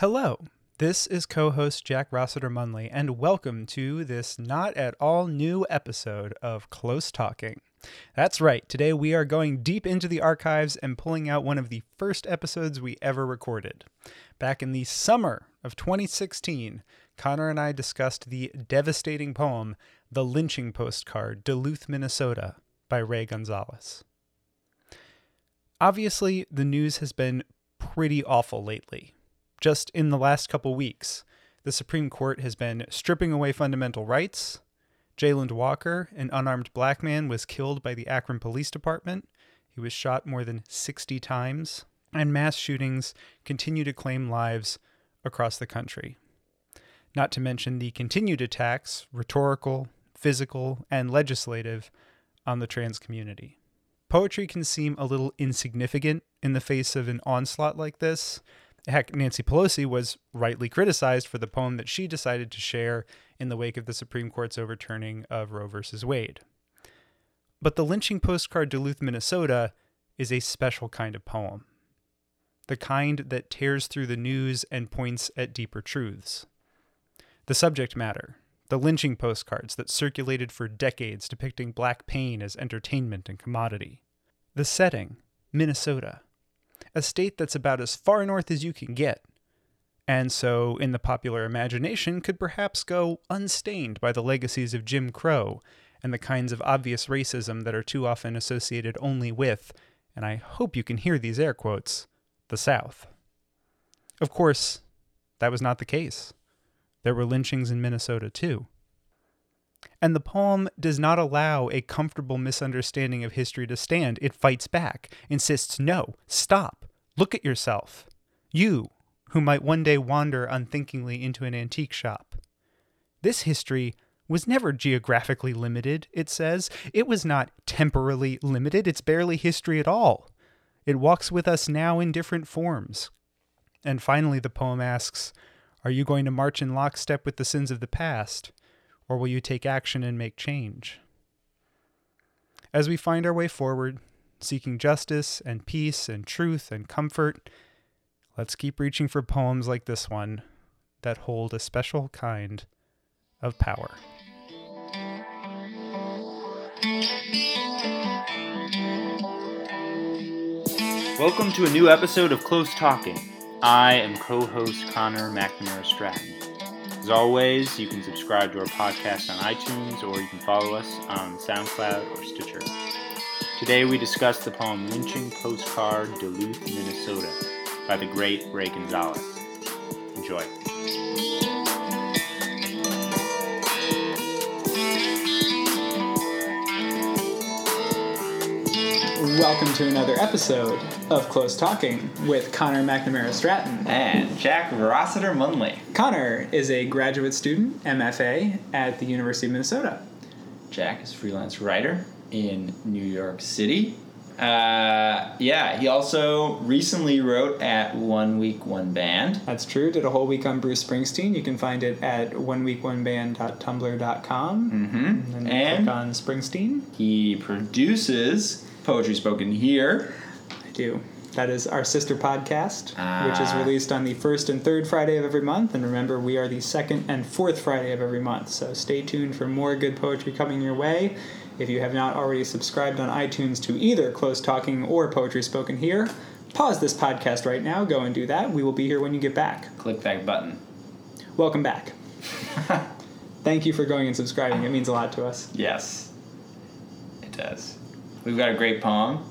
Hello, this is co host Jack Rossiter Munley, and welcome to this not at all new episode of Close Talking. That's right, today we are going deep into the archives and pulling out one of the first episodes we ever recorded. Back in the summer of 2016, Connor and I discussed the devastating poem, The Lynching Postcard, Duluth, Minnesota, by Ray Gonzalez. Obviously, the news has been pretty awful lately. Just in the last couple weeks, the Supreme Court has been stripping away fundamental rights. Jayland Walker, an unarmed black man, was killed by the Akron Police Department. He was shot more than 60 times. And mass shootings continue to claim lives across the country. Not to mention the continued attacks, rhetorical, physical, and legislative, on the trans community. Poetry can seem a little insignificant in the face of an onslaught like this. Heck, Nancy Pelosi was rightly criticized for the poem that she decided to share in the wake of the Supreme Court's overturning of Roe v. Wade. But the lynching postcard Duluth, Minnesota is a special kind of poem. The kind that tears through the news and points at deeper truths. The subject matter, the lynching postcards that circulated for decades depicting black pain as entertainment and commodity. The setting, Minnesota, a state that's about as far north as you can get, and so, in the popular imagination, could perhaps go unstained by the legacies of Jim Crow and the kinds of obvious racism that are too often associated only with, and I hope you can hear these air quotes, the South. Of course, that was not the case. There were lynchings in Minnesota too. And the poem does not allow a comfortable misunderstanding of history to stand. It fights back, insists, no, stop, look at yourself. You, who might one day wander unthinkingly into an antique shop. This history was never geographically limited, it says. It was not temporally limited. It's barely history at all. It walks with us now in different forms. And finally, the poem asks Are you going to march in lockstep with the sins of the past? Or will you take action and make change? As we find our way forward, seeking justice and peace and truth and comfort, let's keep reaching for poems like this one that hold a special kind of power. Welcome to a new episode of Close Talking. I am co host Connor McNamara Stratton. As always, you can subscribe to our podcast on iTunes or you can follow us on SoundCloud or Stitcher. Today we discuss the poem Lynching Postcard, Duluth, Minnesota by the great Ray Gonzalez. Enjoy. Welcome to another episode of Close Talking with Connor McNamara Stratton. And Jack Rossiter Munley. Connor is a graduate student, MFA, at the University of Minnesota. Jack is a freelance writer in New York City. Uh, yeah, he also recently wrote at One Week One Band. That's true. Did a whole week on Bruce Springsteen. You can find it at oneweekoneband.tumblr.com. Mm-hmm. And then And click on Springsteen. he produces Poetry Spoken Here. I do. That is our sister podcast, which is Ah. released on the first and third Friday of every month. And remember, we are the second and fourth Friday of every month. So stay tuned for more good poetry coming your way. If you have not already subscribed on iTunes to either Close Talking or Poetry Spoken Here, pause this podcast right now. Go and do that. We will be here when you get back. Click that button. Welcome back. Thank you for going and subscribing. It means a lot to us. Yes, it does. We've got a great poem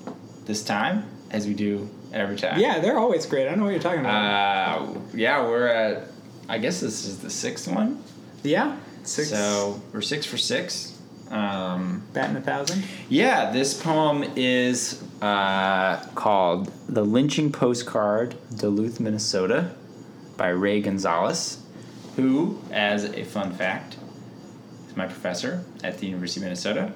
this time, as we do every time. Yeah, they're always great. I don't know what you're talking about. Uh, yeah, we're at. I guess this is the sixth one. yeah? Six. So we're six for six. Um, Batting a thousand. yeah, this poem is uh, called "The Lynching Postcard, Duluth, Minnesota," by Ray Gonzalez, who, as a fun fact, is my professor at the University of Minnesota.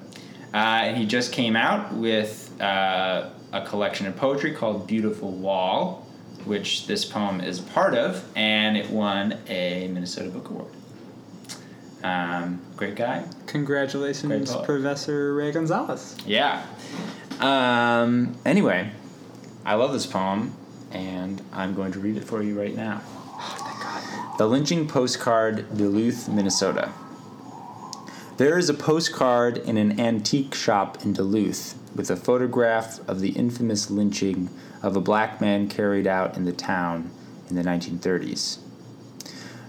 Uh, and he just came out with uh, a collection of poetry called Beautiful Wall, which this poem is part of, and it won a Minnesota Book Award. Um, great guy. Congratulations, poet. Professor Ray Gonzalez. Yeah. Um, anyway, I love this poem, and I'm going to read it for you right now. Oh, thank God. the Lynching Postcard, Duluth, Minnesota. There is a postcard in an antique shop in Duluth with a photograph of the infamous lynching of a black man carried out in the town in the 1930s.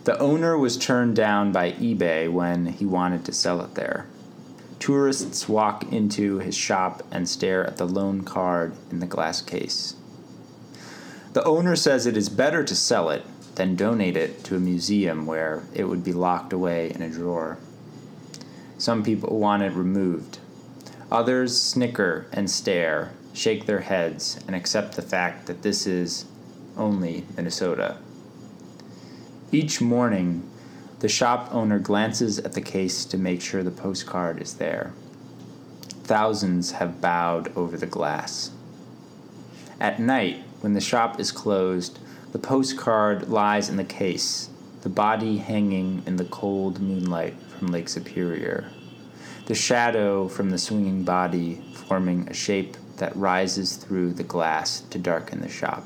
The owner was turned down by eBay when he wanted to sell it there. Tourists walk into his shop and stare at the lone card in the glass case. The owner says it is better to sell it than donate it to a museum where it would be locked away in a drawer. Some people want it removed. Others snicker and stare, shake their heads, and accept the fact that this is only Minnesota. Each morning, the shop owner glances at the case to make sure the postcard is there. Thousands have bowed over the glass. At night, when the shop is closed, the postcard lies in the case, the body hanging in the cold moonlight Lake Superior. The shadow from the swinging body forming a shape that rises through the glass to darken the shop.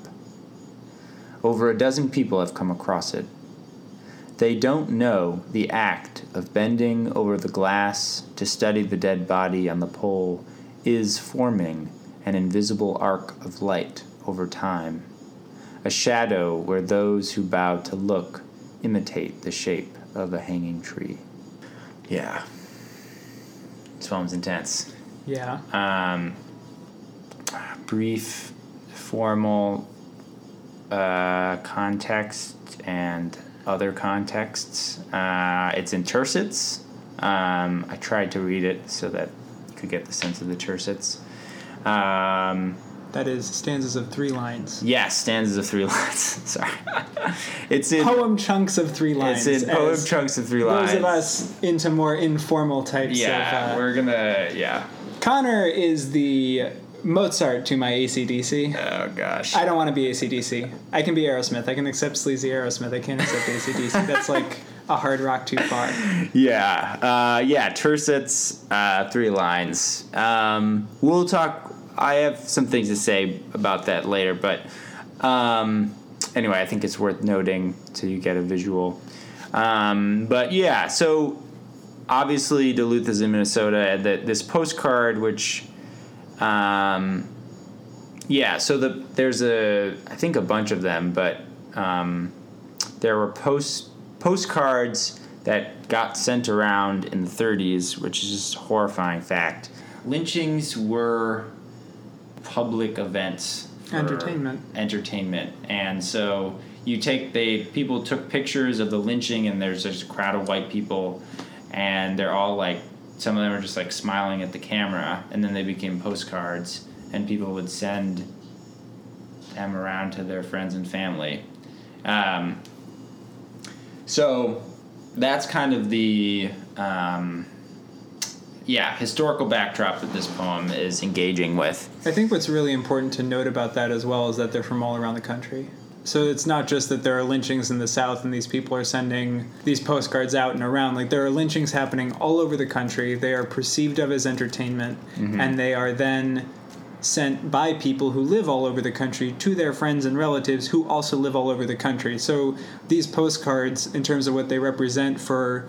Over a dozen people have come across it. They don't know the act of bending over the glass to study the dead body on the pole is forming an invisible arc of light over time, a shadow where those who bow to look imitate the shape of a hanging tree. Yeah. This poem's intense. Yeah. Um, brief, formal uh, context and other contexts. Uh, it's in tercets. Um, I tried to read it so that you could get the sense of the tercets. Um, That is stanzas of three lines. yeah, stanzas of three lines. Sorry. it's in Poem chunks of three lines. it's in poem chunks of three lines. Those of us into more informal types yeah, of. Uh, we're gonna yeah. Connor is the Mozart to my ACDC. Oh gosh. I don't want to be ACDC. I can be Aerosmith. I can accept sleazy Aerosmith. I can't accept ACDC. That's like a hard rock too far. Yeah, uh, yeah, tercets, uh, three lines. Um, we'll talk. I have some things to say about that later, but um, anyway, I think it's worth noting so you get a visual. Um, but yeah, so obviously Duluth is in Minnesota, and that this postcard, which, um, yeah, so the there's a I think a bunch of them, but um, there were post postcards that got sent around in the 30s, which is just a horrifying fact. Lynchings were public events, Entertainment. entertainment, and so you take they people took pictures of the lynching, and there's just a crowd of white people, and they're all like some of them are just like smiling at the camera, and then they became postcards, and people would send them around to their friends and family. Um, so that's kind of the um, yeah historical backdrop that this poem is engaging with. I think what's really important to note about that as well is that they're from all around the country. So it's not just that there are lynchings in the South and these people are sending these postcards out and around. Like there are lynchings happening all over the country. They are perceived of as entertainment, mm-hmm. and they are then sent by people who live all over the country to their friends and relatives who also live all over the country. So these postcards, in terms of what they represent for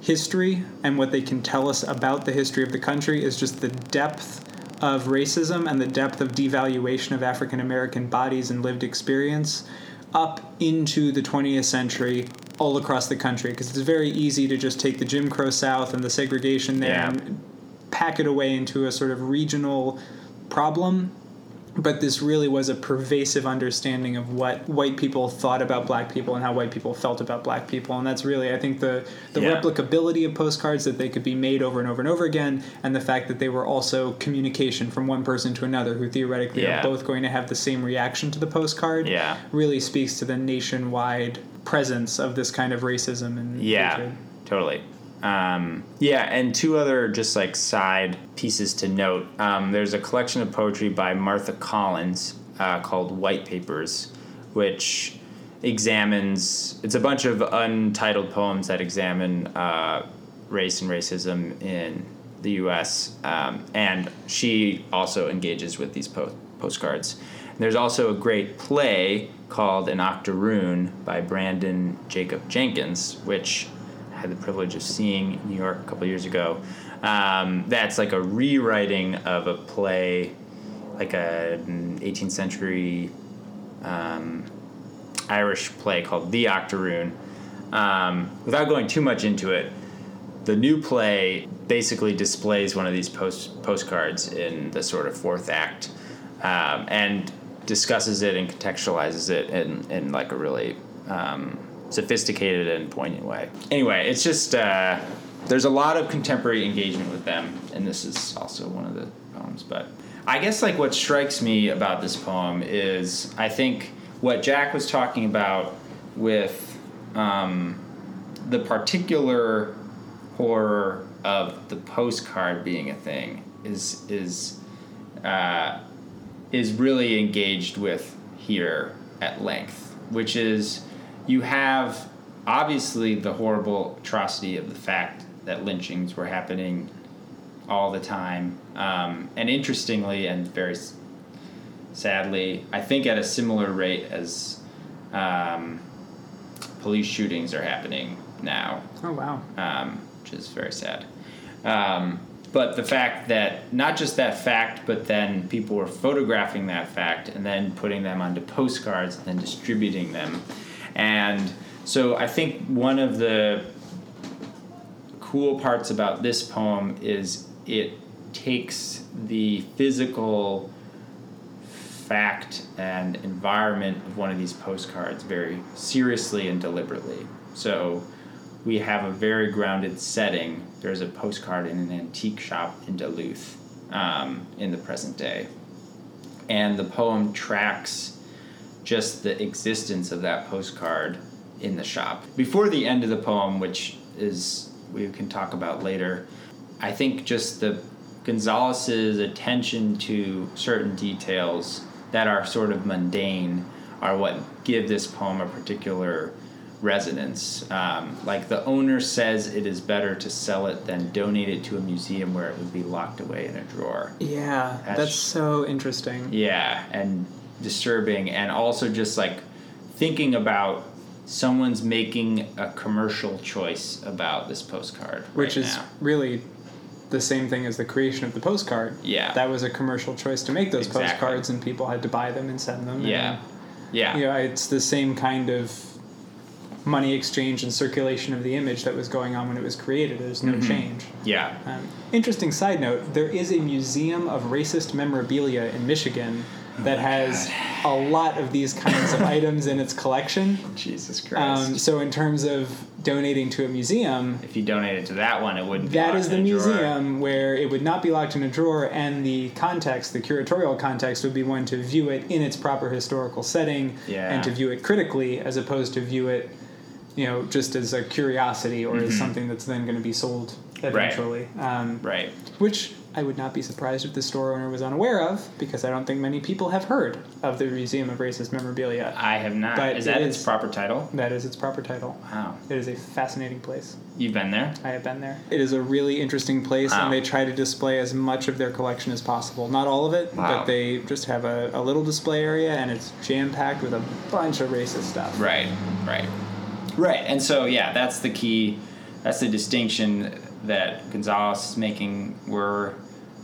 history and what they can tell us about the history of the country, is just the depth of racism and the depth of devaluation of African American bodies and lived experience up into the 20th century all across the country because it's very easy to just take the Jim Crow South and the segregation there Yeah. and pack it away into a sort of regional problem but this really was a pervasive understanding of what white people thought about black people and how white people felt about black people and that's really i think the the Yeah. replicability of postcards that they could be made over and over and over again and the fact that they were also communication from one person to another who theoretically Yeah. are both going to have the same reaction to the postcard Yeah. really speaks to the nationwide presence of this kind of racism and Yeah, hatred. totally. Um, yeah, and two other just like side pieces to note. Um, there's a collection of poetry by Martha Collins uh, called White Papers, which examines. It's a bunch of untitled poems that examine uh, race and racism in the U.S. Um, and she also engages with these po- postcards. And there's also a great play called An Octoroon by Brandon Jacob Jenkins, which had the privilege of seeing in New York a couple years ago. Um, that's like a rewriting of a play, like a 18th century um, Irish play called The Octoroon. Um, without going too much into it, the new play basically displays one of these post postcards in the sort of fourth act, um, and discusses it and contextualizes it in, in like a really um, sophisticated and poignant way. Anyway, it's just uh, there's a lot of contemporary engagement with them, and this is also one of the poems. But I guess like what strikes me about this poem is I think what Jack was talking about with um, the particular horror of the postcard being a thing is is uh, is really engaged with here at length, which is you have obviously the horrible atrocity of the fact that lynchings were happening all the time, um, and interestingly and very s- sadly, I think at a similar rate as um, police shootings are happening now Oh wow. um, which is very sad. Um, but the fact that not just that fact, but then people were photographing that fact and then putting them onto postcards and then distributing them. And so I think one of the cool parts about this poem is it takes the physical fact and environment of one of these postcards very seriously and deliberately. So we have a very grounded setting. There's a postcard in an antique shop in Duluth um, in the present day. And the poem tracks just the existence of that postcard in the shop. Before the end of the poem, which is we can talk about later, I think just the Gonzalez's attention to certain details that are sort of mundane are what give this poem a particular resonance. Um, like the owner says it is better to sell it than donate it to a museum where it would be locked away in a drawer. Yeah, That's- that's so interesting. Yeah, and disturbing, and also just like thinking about someone's making a commercial choice about this postcard, Which right is now. really the same thing as the creation of the postcard. Yeah. That was a commercial choice to make those Exactly. postcards, and people had to buy them and send them. yeah, yeah, you know, it's the same kind of money exchange and circulation of the image that was going on when it was created. There's no change. yeah. Um, interesting side note there is a museum of racist memorabilia in Michigan that has a lot of these kinds of items in its collection. Jesus Christ! Um, so, in terms of donating to a museum, if you donated to that one, it wouldn't. Be locked is the in a drawer. museum where it would not be locked in a drawer, and the context, the curatorial context, would be one to view it in its proper historical setting Yeah. and to view it critically, as opposed to view it, you know, just as a curiosity or as something that's then going to be sold eventually. Um, Right. which I would not be surprised if the store owner was unaware of, because I don't think many people have heard of the Museum of Racist Memorabilia. I have not. But is it that its is- proper title? That is its proper title. Wow. It is a fascinating place. You've been there? I have been there. It is a really interesting place, Wow. and they try to display as much of their collection as possible. Not all of it, Wow. but they just have a, a little display area, and it's jam packed with a bunch of racist stuff. Right, right, right. And so, yeah, that's the key. That's the distinction that Gonzalez is making. We're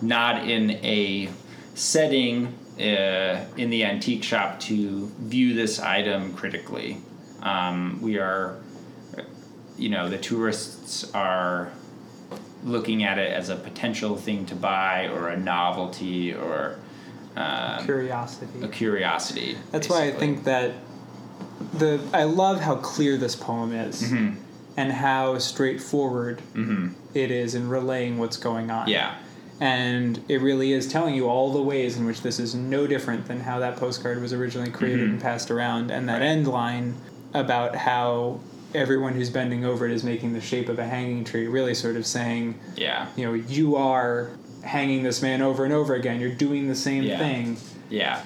not in a setting uh, in the antique shop to view this item critically. Um, we are, you know, the tourists are looking at it as a potential thing to buy or a novelty or um, Curiosity. a curiosity. That's why I think that the I love how clear this poem is, Mm-hmm. and how straightforward it is in relaying what's going on. Yeah. And it really is telling you all the ways in which this is no different than how that postcard was originally created and passed around and that Mm-hmm. Right. end line about how everyone who's bending over it is making the shape of a hanging tree really sort of saying Yeah. you know you are hanging this man over and over again you're doing the same Yeah. thing Yeah.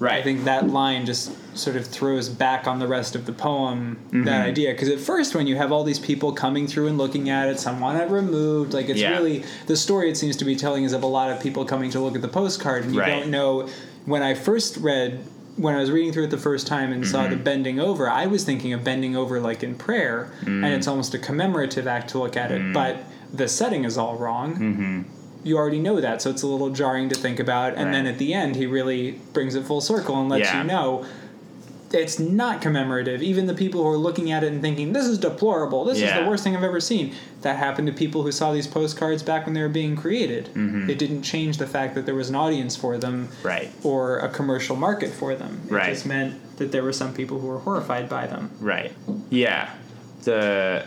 Right. i think that line just sort of throws back on the rest of the poem Mm-hmm. that idea because at first when you have all these people coming through and looking at it some want it removed like it's Yeah. really the story it seems to be telling is of a lot of people coming to look at the postcard and you Right. don't know when i first read when I was reading through it the first time and saw Mm-hmm. the bending over, I was thinking of bending over like in prayer, Mm. and it's almost a commemorative act to look at it. But the setting is all wrong. Mm-hmm. You already know that, so it's a little jarring to think about. And then at the end, he really brings it full circle and lets Yeah. you know it's not commemorative. Even the people who are looking at it and thinking this is deplorable, this is the worst thing I've ever seen. That happened to people who saw these postcards back when they were being created. Mm-hmm. It didn't change the fact that there was an audience for them Right. or a commercial market for them. It Right. just meant that there were some people who were horrified by them. Right. Yeah. The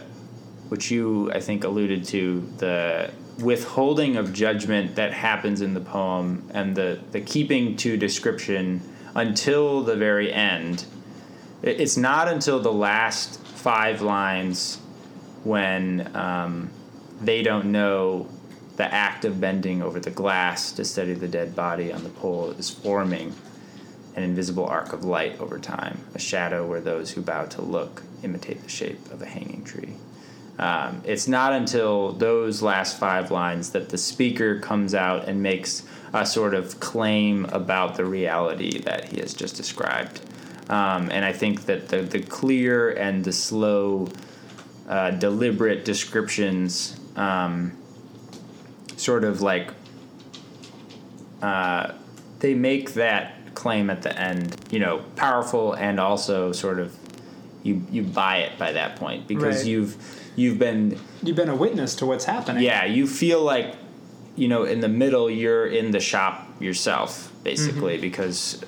which you I think alluded to the withholding of judgment that happens in the poem and the the keeping to description until the very end. It- It's not until the last five lines when um, they don't know the act of bending over the glass to study the dead body on the pole is forming an invisible arc of light over time, a shadow where those who bow to look imitate the shape of a hanging tree. Um, it's not until those last five lines that the speaker comes out and makes a sort of claim about the reality that he has just described. Um, and I think that the, the clear and the slow, uh, deliberate descriptions um, sort of like uh, they make that claim at the end, you know, powerful and also sort of you you buy it by that point because Right. you've you've been You've been a witness to what's happening. yeah you feel like you know in the middle you're in the shop yourself basically because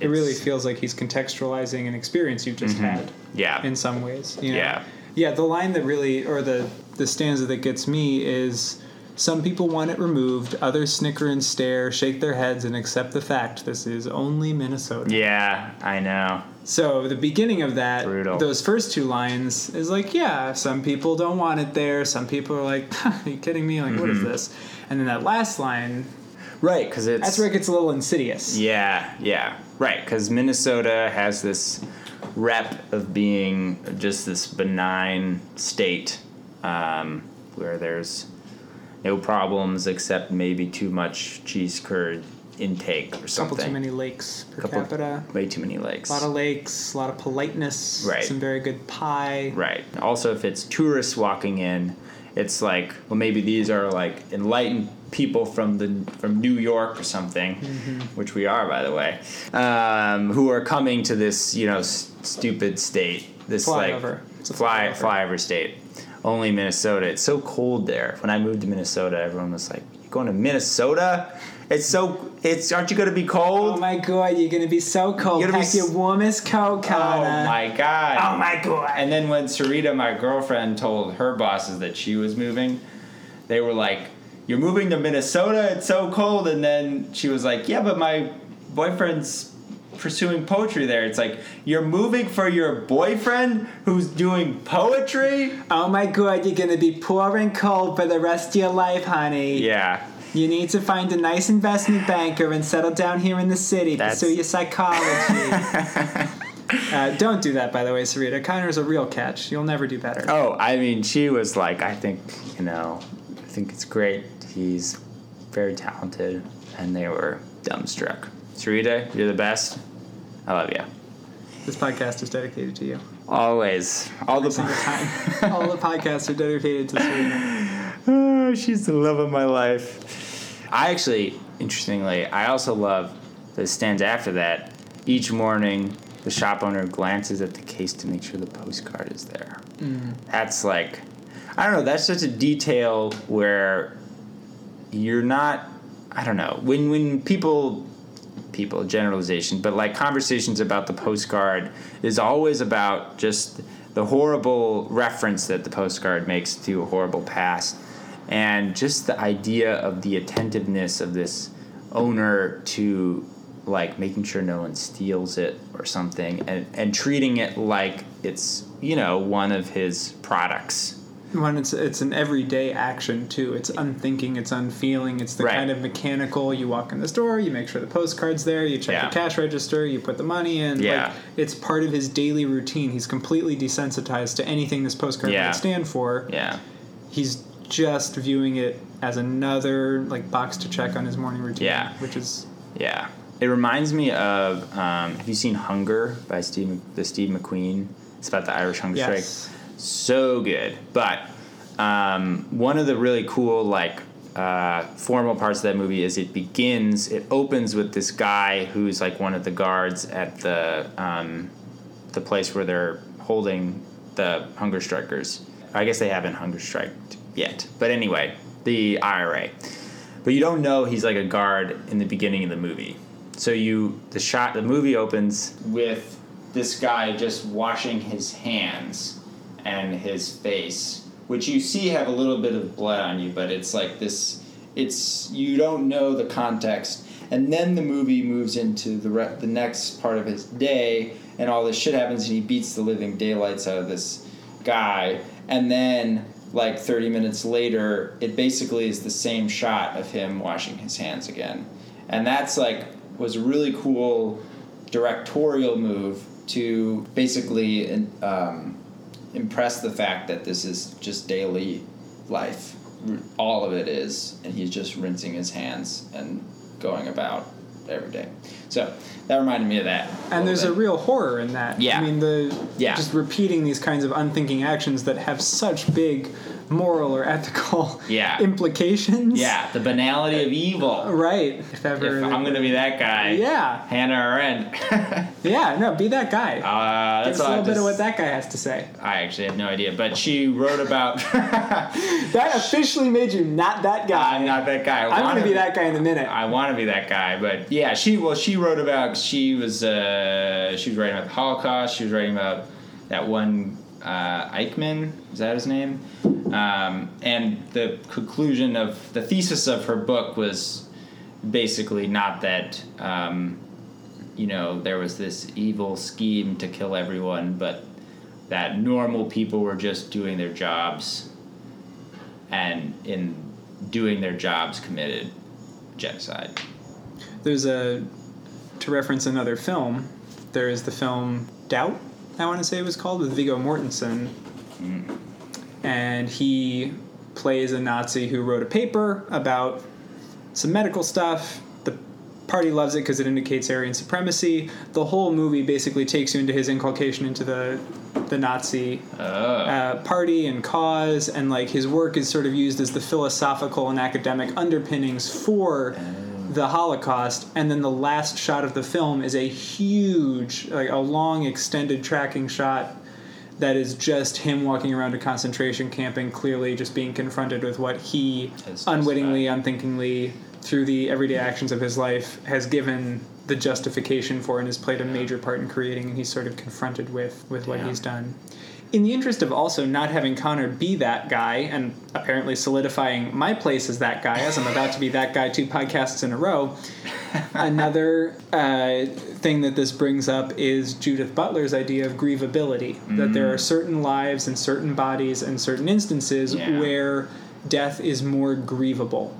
It really feels like he's contextualizing an experience you've just had yeah in some ways. You know? Yeah. Yeah, the line that really, or the, the stanza that gets me is some people want it removed, others snicker and stare, shake their heads, and accept the fact this is only Minnesota. yeah I know So the beginning of that, Brutal. those first two lines is like, yeah, some people don't want it there. Some people are like, are you kidding me? Like, what is Mm-hmm. this? And then that last line, right because it's that's where it gets a little insidious. Yeah, yeah, right. Because Minnesota has this rep of being just this benign state um, where there's no problems except maybe too much cheese curd intake or something. couple too many lakes per Couple- capita. Way too many lakes. A lot of lakes, a lot of politeness, Right. some very good pie. Right. Also, if it's tourists walking in, it's like, well, maybe these are like enlightened people from the from New York or something, which we are, by the way, um, who are coming to this, you know, s- stupid state. This Flyover. like It's a fly flyover. flyover state. Only Minnesota. It's so cold there. When I moved to Minnesota, everyone was like, "You going to Minnesota? It's so. It's aren't you going to be cold? Oh my god, you're gonna be so cold. You're gonna be Pack your warmest coat, Oh my god! Oh my god. And then when Sarita, my girlfriend, told her bosses that she was moving, they were like, "You're moving to Minnesota? It's so cold." And then she was like, "Yeah, but my boyfriend's pursuing poetry there." It's like you're moving for your boyfriend who's doing poetry. Oh my god, you're gonna be poor and cold for the rest of your life, honey. Yeah, You need to find a nice investment banker and settle down here in the city. That's- Pursue your psychology. uh, don't do that, by the way, Sarita. Connor's a real catch. You'll never do better. Oh, I mean, she was like, I think, you know, I think it's great. He's very talented. And they were dumbstruck. Sarita, you're the best. I love you. This podcast is dedicated to you. Always. All the Single time. All the podcasts are dedicated to Sarita. Oh, she's the love of my life. I actually, interestingly, I also love the stands after that. Each morning, the shop owner glances at the case to make sure the postcard is there. Mm. That's like, I don't know, that's such a detail where you're not, I don't know, when, when people, people, generalization, but like conversations about the postcard is always about just the horrible reference that the postcard makes to a horrible past and just the idea of the attentiveness of this owner to like making sure no one steals it or something and, and treating it like it's you know one of his products When it's it's an everyday action too. It's unthinking, it's unfeeling, it's the Right. kind of mechanical. You walk in the store, you make sure the postcard's there, you check Yeah. the cash register, you put the money in. Yeah. Like, it's part of his daily routine. He's completely desensitized to anything this postcard Yeah. would stand for. yeah He's just viewing it as another like box to check on his morning routine. Yeah. Which is yeah It reminds me of um, Have you seen Hunger by Steve the Steve McQueen? It's about the Irish hunger Yes. strike. So good, but um, one of the really cool like uh, formal parts of that movie is it begins. It opens with this guy who's like one of the guards at the um, the place where they're holding the hunger strikers. I guess they haven't hunger striked yet, but anyway, the IRA. But you don't know he's like a guard in the beginning of the movie. So you the shot the movie opens with this guy just washing his hands and his face, which you see have a little bit of blood on you, but it's like this it's you don't know the context. And then the movie moves into the re- the next part of his day and all this shit happens and he beats the living daylights out of this guy and then like 30 minutes later it basically is the same shot of him washing his hands again and that's like was a really cool directorial move to basically um, impress the fact that this is just daily life all of it is and he's just rinsing his hands and going about every day so that reminded me of that And there's a real horror in that. Yeah. I mean, the Yeah. just repeating these kinds of unthinking actions that have such big moral or ethical Yeah. implications. yeah the banality of evil Right. If ever. if i'm gonna be that guy Yeah. hannah arendt Yeah. No. Be that guy. uh, Give that's us a little bit to of what that guy has to say. I actually have no idea, but she wrote about. That officially made you not that guy. I'm not that guy. I I'm wanna gonna be that guy in a minute. I want to be that guy, but yeah, she well, she wrote about. She was uh, she was writing about the Holocaust. She was writing about that one uh, Eichmann. Is that his name? Um, and the conclusion of the thesis of her book was basically not that. Um, you know, there was this evil scheme to kill everyone, but that normal people were just doing their jobs and in doing their jobs committed genocide. There's a to reference another film. There is the film Doubt. I want to say it was called with Viggo Mortensen, and he plays a Nazi who wrote a paper about some medical stuff. The party loves it because it indicates Aryan supremacy. The whole movie basically takes you into his inculcation into the the Nazi Oh. uh, party and cause, and like his work is sort of used as the philosophical and academic underpinnings for the Holocaust. And then the last shot of the film is a huge, like a long extended tracking shot that is just him walking around a concentration camp and clearly just being confronted with what he Has unwittingly, unthinkingly, through the everyday actions of his life, has given the justification for and has played a major part in creating, and he's sort of confronted with with what Yeah. he's done. In the interest of also not having Connor be that guy and apparently solidifying my place as that guy, as I'm about to be that guy two podcasts in a row, another uh, thing that this brings up is Judith Butler's idea of grievability. That there are certain lives and certain bodies and certain instances Yeah. where death is more grievable.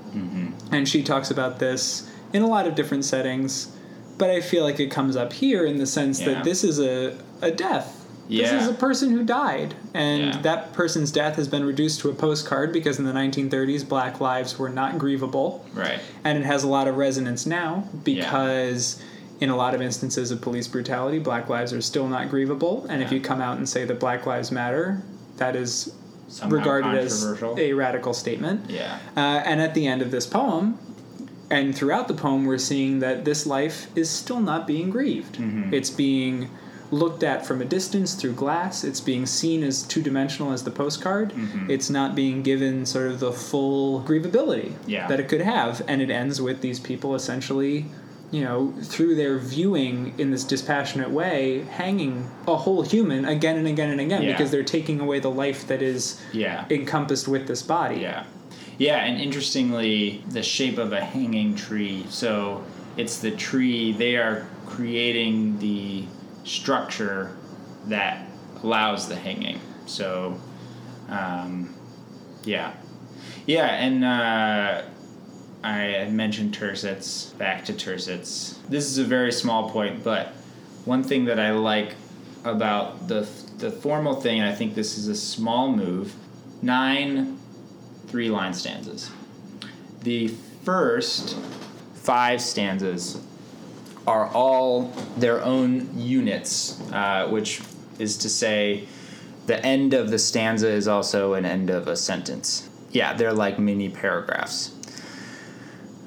And she talks about this in a lot of different settings, but I feel like it comes up here in the sense Yeah. that this is a, a death. This is a person who died, and Yeah. that person's death has been reduced to a postcard because in the 1930s, black lives were not grievable Right. and it has a lot of resonance now because in a lot of instances of police brutality black lives are still not grievable and if you come out and say that black lives matter that is Somehow regarded as a radical statement Yeah. uh, and at the end of this poem and throughout the poem we're seeing that this life is still not being grieved Mm-hmm. it's being looked at from a distance through glass it's being seen as two-dimensional as the postcard Mm-hmm. it's not being given sort of the full grievability Yeah. that it could have and it ends with these people essentially you know through their viewing in this dispassionate way hanging a whole human again and again and again Yeah. because they're taking away the life that is Yeah. encompassed with this body Yeah. Yeah, and interestingly, the shape of a hanging tree. So it's the tree, they are creating the structure that allows the hanging. So, um, yeah. Yeah, and uh, I mentioned Tercets, back to Tercets. This is a very small point, but one thing that I like about the, the formal thing, and I think this is a small move, nine three line stanzas. The first five stanzas are all their own units, uh, which is to say, the end of the stanza is also an end of a sentence. Yeah, they're like mini paragraphs.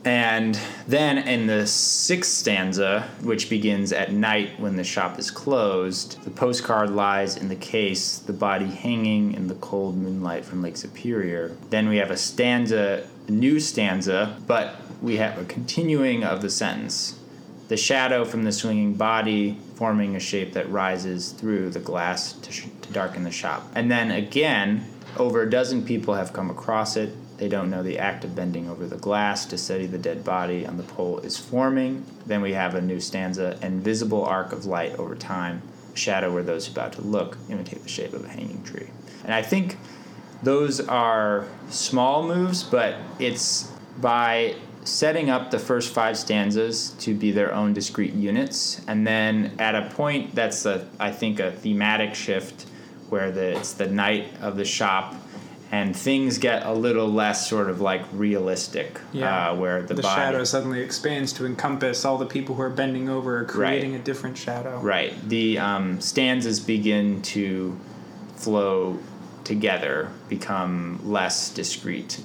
And then in the sixth stanza, which begins at night when the shop is closed, the postcard lies in the case, the body hanging in the cold moonlight from Lake Superior. Then we have a stanza, a new stanza, but we have a continuing of the sentence. The shadow from the swinging body forming a shape that rises through the glass to, sh- to darken the shop. And then again, over a dozen people have come across it they don't know the act of bending over the glass to study the dead body on the pole is forming. Then we have a new stanza invisible arc of light over time, shadow where those about to look imitate the shape of a hanging tree. And I think those are small moves, but it's by setting up the first five stanzas to be their own discrete units, and then at a point that's a, I think a thematic shift where the, it's the night of the shop and things get a little less sort of like realistic. Yeah. Uh, where the, the body, shadow suddenly expands to encompass all the people who are bending over, creating Right. a different shadow. Right. The um, stanzas begin to flow together, become less discrete.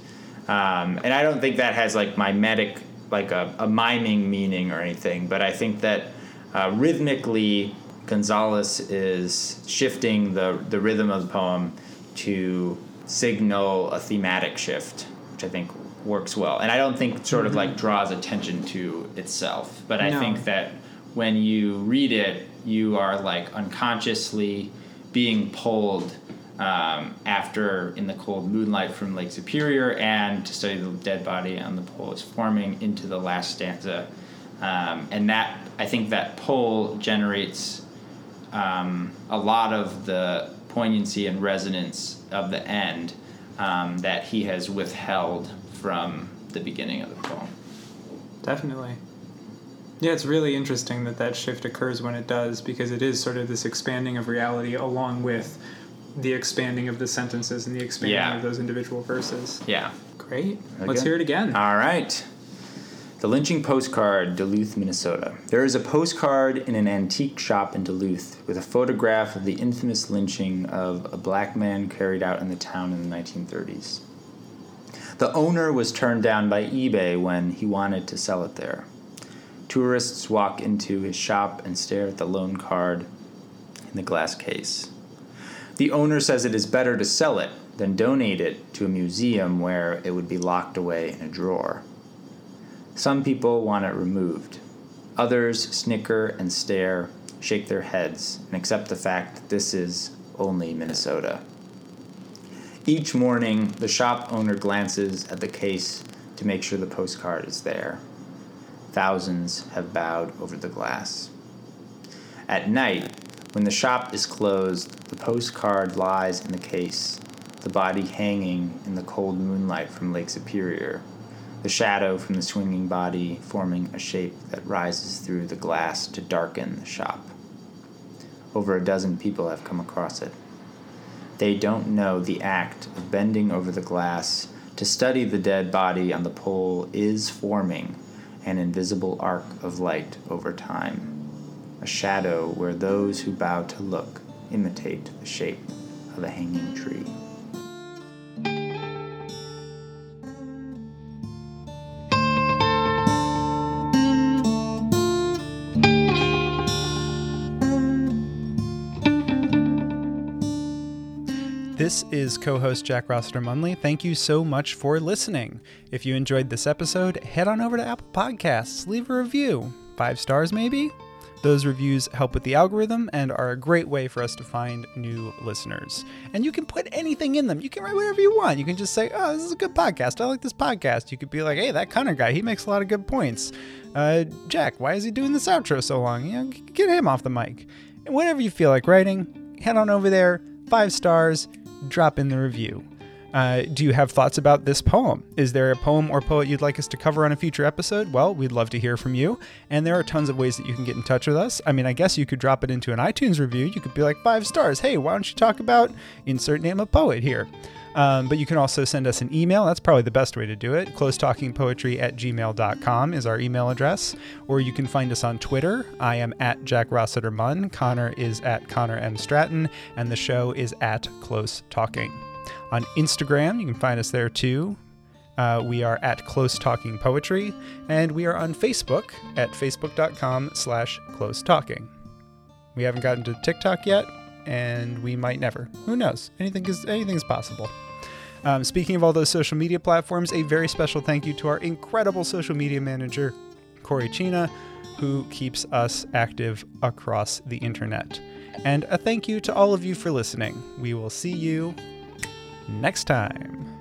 Um, and I don't think that has like mimetic, like a, a miming meaning or anything, but I think that uh, rhythmically, Gonzalez is shifting the, the rhythm of the poem to signal a thematic shift, which I think works well. And I don't think sort of like draws attention to itself, but I No. think that when you read it, you are like unconsciously being pulled um, after in the cold moonlight from Lake Superior and to study the dead body on the pole is forming into the last stanza. Um, and that, I think that pole generates um, a lot of the poignancy and resonance of the end um, that he has withheld from the beginning of the poem. Definitely. Yeah, it's really interesting that that shift occurs when it does because it is sort of this expanding of reality along with the expanding of the sentences and the expanding Yeah. of those individual verses. Yeah. Great. Let's hear it again. All right. The lynching postcard, Duluth, Minnesota. There is a postcard in an antique shop in Duluth with a photograph of the infamous lynching of a black man carried out in the town in the 1930s. The owner was turned down by eBay when he wanted to sell it there. Tourists walk into his shop and stare at the lone card in the glass case. The owner says it is better to sell it than donate it to a museum where it would be locked away in a drawer. Some people want it removed. Others snicker and stare, shake their heads, and accept the fact that this is only Minnesota. Each morning, the shop owner glances at the case to make sure the postcard is there. Thousands have bowed over the glass. At night, when the shop is closed, the postcard lies in the case, the body hanging in the cold moonlight from Lake Superior, the shadow from the swinging body forming a shape that rises through the glass to darken the shop. Over a dozen people have come across it. They don't know the act of bending over the glass to study the dead body on the pole is forming an invisible arc of light over time a shadow where those who bow to look imitate the shape of a hanging tree. This is co host Jack Rossiter Munley. Thank you so much for listening. If you enjoyed this episode, head on over to Apple Podcasts, leave a review. Five stars, maybe? Those reviews help with the algorithm and are a great way for us to find new listeners. And you can put anything in them. You can write whatever you want. You can just say, oh, this is a good podcast. I like this podcast. You could be like, hey, that Connor guy, he makes a lot of good points. Uh, Jack, why is he doing this outro so long? You know, get him off the mic. And whatever you feel like writing, head on over there, five stars, drop in the review. Uh, do you have thoughts about this poem? Is there a poem or poet you'd like us to cover on a future episode? Well, we'd love to hear from you. And there are tons of ways that you can get in touch with us. I mean, I guess you could drop it into an iTunes review. You could be like, five stars. Hey, why don't you talk about insert name of poet here? Um, but you can also send us an email. That's probably the best way to do it. Closetalkingpoetry at gmail.com is our email address. Or you can find us on Twitter. I am at Jack Rossiter Munn. Connor is at Connor M. Stratton. And the show is at Close Talking. On Instagram, you can find us there too. Uh, we are at Close Talking Poetry, and we are on Facebook at facebook.com slash close talking. We haven't gotten to TikTok yet, and we might never. Who knows? Anything is anything's possible. Um, speaking of all those social media platforms, a very special thank you to our incredible social media manager, Corey China, who keeps us active across the internet. And a thank you to all of you for listening. We will see you next time.